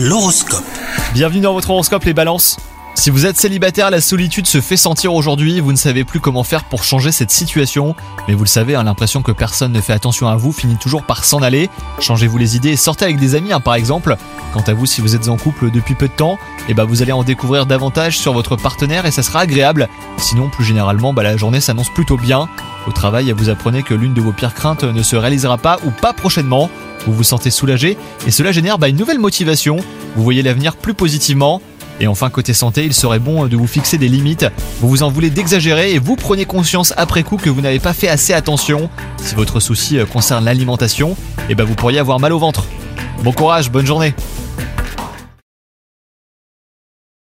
L'horoscope. Bienvenue dans votre horoscope les balances. Si vous êtes célibataire, la solitude se fait sentir aujourd'hui, vous ne savez plus comment faire pour changer cette situation, mais vous le savez, hein, l'impression que personne ne fait attention à vous finit toujours par s'en aller. Changez-vous les idées et sortez avec des amis hein, par exemple. Quant à vous, si vous êtes en couple depuis peu de temps, eh ben, vous allez en découvrir davantage sur votre partenaire et ça sera agréable. Sinon, plus généralement, bah, la journée s'annonce plutôt bien. Au travail, vous apprenez que l'une de vos pires craintes ne se réalisera pas ou pas prochainement. Vous vous sentez soulagé et cela génère bah, une nouvelle motivation. Vous voyez l'avenir plus positivement. Et enfin, côté santé, il serait bon de vous fixer des limites. Vous vous en voulez d'exagérer et vous prenez conscience après coup que vous n'avez pas fait assez attention. Si votre souci concerne l'alimentation, eh ben vous pourriez avoir mal au ventre. Bon courage, bonne journée